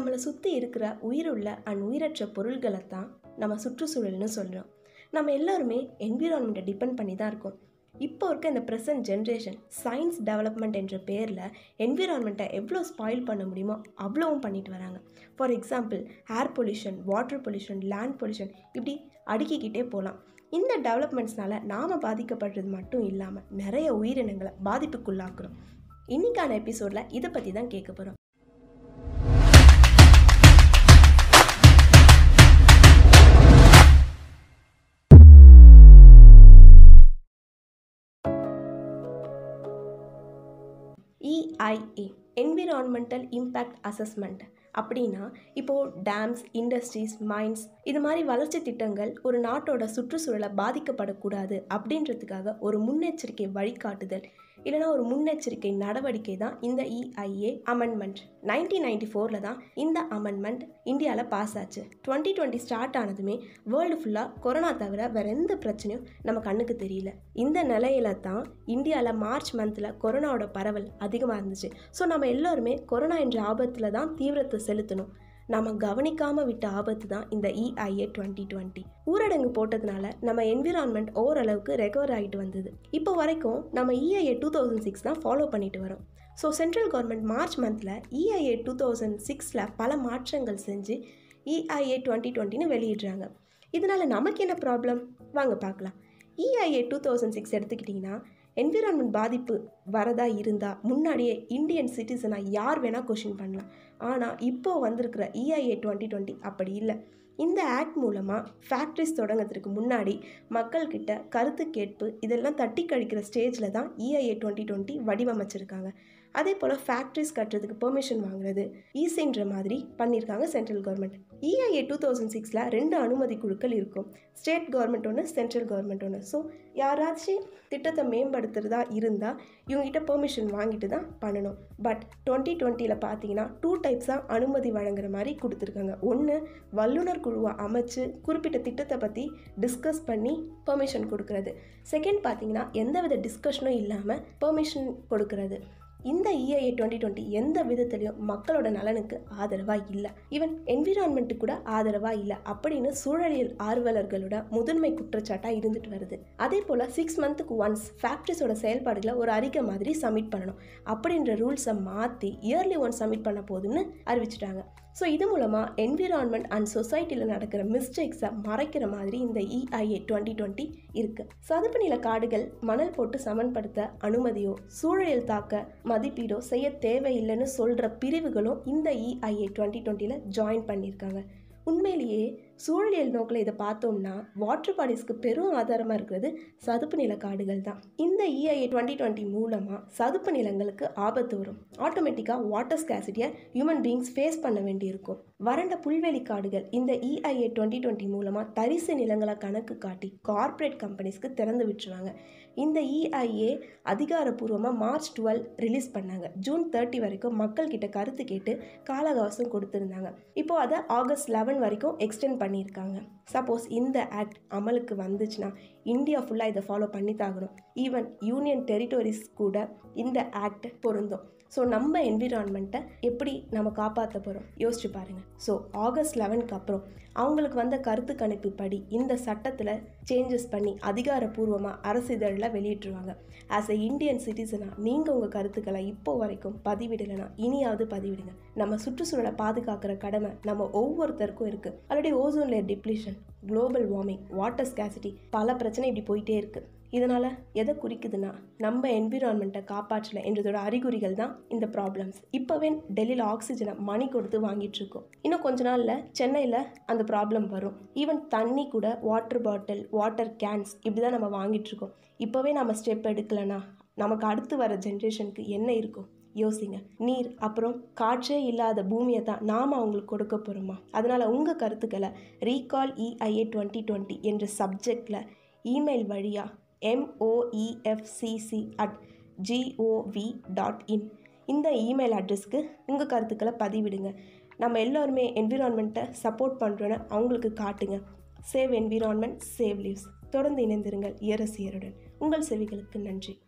நம்மளை சுற்றி இருக்கிற உயிருள்ள அண்ட் உயிரற்ற பொருள்களை தான் நம்ம சுற்றுச்சூழல்னு சொல்கிறோம் நம்ம எல்லாருமே என்விரான்மெண்ட்டை டிபெண்ட் பண்ணி தான் இருக்கோம். இப்போ இருக்க இந்த ப்ரெசன்ட் ஜென்ரேஷன் சயின்ஸ் டெவலப்மெண்ட் என்ற பேரில் என்விரான்மெண்ட்டை எவ்வளோ ஸ்பாயில் பண்ண முடியுமோ அவ்வளோவும் பண்ணிட்டு வராங்க. For example air pollution water pollution land pollution இப்படி அடுக்கிக்கிட்டே போகலாம் இந்த டெவலப்மெண்ட்ஸ்னால நாம் பாதிக்கப்படுறது மட்டும் இல்லாமல் நிறைய உயிரினங்களை பாதிப்புக்குள்ளாக்குறோம். இன்னைக்கான எபிசோடில் இதை பற்றி தான் கேட்க போகிறோம் IE Environmental Impact Assessment, அப்படின்னா இப்போது டேம்ஸ் இண்டஸ்ட்ரீஸ் மைன்ஸ் இது மாதிரி வளர்ச்சி திட்டங்கள் ஒரு நாட்டோட சுற்றுச்சூழலை பாதிக்கப்படக்கூடாது அப்படின்றதுக்காக ஒரு முன்னெச்சரிக்கை வழிகாட்டுதல் இல்லைனா ஒரு முன்னெச்சரிக்கை நடவடிக்கை தான் இந்த இஐஏ அமெண்ட்மெண்ட் நைன்டீன் நைன்டி ஃபோரில் தான் இந்த அமெண்ட்மெண்ட் இந்தியாவில் பாஸ் ஆச்சு. டுவெண்ட்டி டுவெண்ட்டி ஸ்டார்ட் ஆனதுமே வேர்ல்டு ஃபுல்லாக கொரோனா தவிர வேறு எந்த பிரச்சனையும் நம்ம கண்ணுக்கு தெரியல. இந்த நிலையில தான் இந்தியாவில் மார்ச் மந்தில் கொரோனாவோட பரவல் அதிகமாக இருந்துச்சு. ஸோ நம்ம எல்லோருமே கொரோனா என்ற ஆபத்தில் தான் தீவிரத்தை செலுத்தணும். நம்ம கவனிக்காமல் விட்ட ஆபத்து தான் இந்த இஐஏ டுவெண்ட்டி டுவெண்ட்டி ஊரடங்கு போட்டதுனால நம்ம என்விரான்மெண்ட் ஓரளவுக்கு ரெக்கவர் ஆகிட்டு வந்தது. இப்போ வரைக்கும் நம்ம இஐஏ டூ தௌசண்ட் சிக்ஸ் தான் ஃபாலோ பண்ணிட்டு வரோம். ஸோ சென்ட்ரல் கவர்மெண்ட் மார்ச் மந்தில் இஐஏ டூ தௌசண்ட் சிக்ஸில் பல மாற்றங்கள் செஞ்சு இஐஏ டுவெண்ட்டி டுவெண்ட்டின்னு வெளியிடுறாங்க. இதனால் நமக்கு என்ன ப்ராப்ளம் வாங்க பார்க்கலாம். இஐஏ டூ தௌசண்ட் சிக்ஸ் எடுத்துக்கிட்டிங்கன்னா என்விரான்மெண்ட் பாதிப்பு வரதா இருந்தால் முன்னாடியே இந்தியன் சிட்டிசனாக யார் வேணால் கொஷின் பண்ணலாம். ஆனால் இப்போது வந்திருக்கிற இஐஏ டுவெண்ட்டி டுவெண்ட்டி அப்படி இல்லை. இந்த ஆக்ட் மூலமாக ஃபேக்ட்ரிஸ் தொடங்கிறதுக்கு முன்னாடி மக்கள்கிட்ட கருத்து கேட்பு இதெல்லாம் தட்டி கழிக்கிற ஸ்டேஜில் தான் இஐஏ டுவெண்ட்டி டுவெண்ட்டி வடிவமைச்சிருக்காங்க. அதே போல் ஃபேக்ட்ரிஸ் கட்டுறதுக்கு பெர்மிஷன் வாங்குறது ஈஸின்ற மாதிரி பண்ணியிருக்காங்க central government EIA two thousand சிக்ஸில் ரெண்டு அனுமதி குழுக்கள் இருக்கும். ஸ்டேட் கவர்மெண்ட் ஒன்று சென்ட்ரல் கவர்மெண்ட் ஒன்று ஸோ யாராச்சும் திட்டத்தை மேம்படுத்துகிறதா இருந்தால் இவங்ககிட்ட பெர்மிஷன் வாங்கிட்டு தான் பண்ணணும். பட் டுவெண்ட்டி டுவெண்ட்டியில் பார்த்தீங்கன்னா டூ டைப்ஸாக அனுமதி வழங்குற மாதிரி கொடுத்துருக்காங்க. ஒன்று வல்லுநர் குழுவை அமைச்சு குறிப்பிட்ட திட்டத்தை பற்றி டிஸ்கஸ் பண்ணி பெர்மிஷன் கொடுக்கறது. செகண்ட் பார்த்தீங்கன்னா எந்தவித டிஸ்கஷனும் இல்லாமல் பெர்மிஷன் கொடுக்கறது. இந்த இஐஏ டுவெண்ட்டி டுவெண்ட்டி எந்த விதத்துலையும் மக்களோட நலனுக்கு ஆதரவாக இல்லை. ஈவன் என்விரான்மெண்ட்டுக்கு கூட ஆதரவாக இல்லை அப்படின்னு சூழலியல் ஆர்வலர்களோட முதன்மை குற்றச்சாட்டாக இருந்துட்டு வருது. அதே போல் சிக்ஸ் மந்த்துக்கு ஒன்ஸ் ஃபேக்ட்ரிஸோட செயல்பாடுகளை ஒரு அறிக்கை மாதிரி சப்மிட் பண்ணணும். அப்படின்ற ரூல்ஸை மாற்றி இயர்லி ஒன் சப்மிட் பண்ண போதுன்னு அறிவிச்சிட்டாங்க. ஸோ இது மூலமாக என்விரான்மெண்ட் அண்ட் சொசைட்டியில் நடக்கிற மிஸ்டேக்ஸை மறைக்கிற மாதிரி இந்த இஐஏ டுவெண்ட்டி டுவெண்ட்டி இருக்குது சதுப்பு நில காடுகள் மணல் போட்டு சமன்படுத்த அனுமதியோ சூழலில் தாக்க மதிப்பீடோ செய்ய தேவையில்லைன்னு சொல்கிற பிரிவுகளும் இந்த இஐஏ டுவெண்ட்டி டுவெண்ட்டியில் ஜாயின் பண்ணியிருக்காங்க உண்மையிலேயே சூழலியல் நோக்கில் இதை பார்த்தோம்னா வாட்டர் பாடிஸ்க்கு பெரும் ஆதாரமாக இருக்கிறது சதுப்பு நில காடுகள் தான். இந்த இஐஏ டுவெண்ட்டி டுவெண்ட்டி மூலமாக சதுப்பு நிலங்களுக்கு ஆபத்து வரும். ஆட்டோமேட்டிக்காக வாட்டர் ஸ்கேசிட்டியை ஹியூமன் பீங்ஸ் ஃபேஸ் பண்ண வேண்டியிருக்கும். வறண்ட புல்வெளி காடுகள் இந்த இஐஏ டுவெண்ட்டி டுவெண்ட்டி மூலமாக தரிசு நிலங்களை கணக்கு காட்டி கார்ப்பரேட் கம்பெனிஸ்க்கு திறந்து விட்டுருவாங்க. இந்த இஐஏ அதிகாரப்பூர்வமாக மார்ச் டுவெல் ரிலீஸ் பண்ணாங்க. ஜூன் தேர்ட்டி வரைக்கும் மக்கள்கிட்ட கருத்து கேட்டு காலகவசம் கொடுத்துருந்தாங்க. இப்போது அதை ஆகஸ்ட் லெவன் வரைக்கும் எக்ஸ்டெண்ட் பண்ணியிருக்காங்க. சப்போஸ் இந்த ஆக்ட் அமலுக்கு வந்துச்சுன்னா இந்தியா ஃபுல்லாக இதை ஃபாலோ பண்ணி தாகணும் ஈவன் யூனியன் டெரிட்டோரிஸ் கூட இந்த ஆக்ட் பொருந்தும். ஸோ நம்ம என்விரான்மெண்ட்டை எப்படி நம்ம காப்பாற்ற போகிறோம் யோசிச்சு பாருங்கள் ஸோ ஆகஸ்ட் லெவனுக்கு அப்புறம் அவங்களுக்கு வந்த கருத்து கணிப்பு படி இந்த சட்டத்தில் சேஞ்சஸ் பண்ணி அதிகாரப்பூர்வமாக அரசு இதழில் வெளியிட்டுருவாங்க. ஆஸ் எ இந்தியன் சிட்டிசனாக நீங்கள் உங்கள் கருத்துக்களை இப்போ வரைக்கும் பதிவிடலைன்னா இனியாவது பதிவிடுங்க. நம்ம சுற்றுச்சூழலை பாதுகாக்கிற கடமை நம்ம ஒவ்வொருத்தருக்கும் இருக்குது already ozone layer depletion global warming water scarcity பல பிரச்சனை இப்படி போயிட்டே இருக்குது இதனால் எதை குறிக்குதுன்னா நம்ம என்விரான்மெண்ட்டை காப்பாற்றலை என்றதோட அறிகுறிகள் தான் இந்த ப்ராப்ளம்ஸ் இப்போவே டெல்லியில் ஆக்சிஜனை மணி கொடுத்து வாங்கிட்டுருக்கோம் இன்னும் கொஞ்ச நாளில் சென்னையில் அந்த ப்ராப்ளம் வரும். ஈவன் தண்ணி கூட வாட்டர் பாட்டில் வாட்டர் கேன்ஸ் இப்படி தான் நம்ம வாங்கிட்டுருக்கோம் இப்போவே நம்ம ஸ்டெப் எடுக்கலைன்னா நமக்கு அடுத்து வர ஜென்ரேஷனுக்கு என்ன இருக்கும்? யோசிங்க. நீர் அப்புறம் காற்றே இல்லாத பூமியை தான் நாம் அவங்களுக்கு கொடுக்க போகிறோமா அதனால் உங்கள் கருத்துக்களை ரீகால் இஐஏ டுவெண்ட்டி டுவெண்ட்டி என்ற சப்ஜெக்டில் இமெயில் வழியாக MOEFCC at GOV dot in இந்த இமெயில் அட்ரஸ்க்கு உங்கள் கருத்துக்களை பதிவிடுங்க. நம்ம எல்லோருமே என்விரான்மெண்ட்டை சப்போர்ட் பண்ணுறோன்னு அவங்களுக்கு காட்டுங்க. சேவ் என்விரான்மெண்ட் சேவ் லீவ்ஸ் தொடர்ந்து இணைந்திருங்கள் இயரசியருடன் உங்கள் செவிகளுக்கு நன்றி.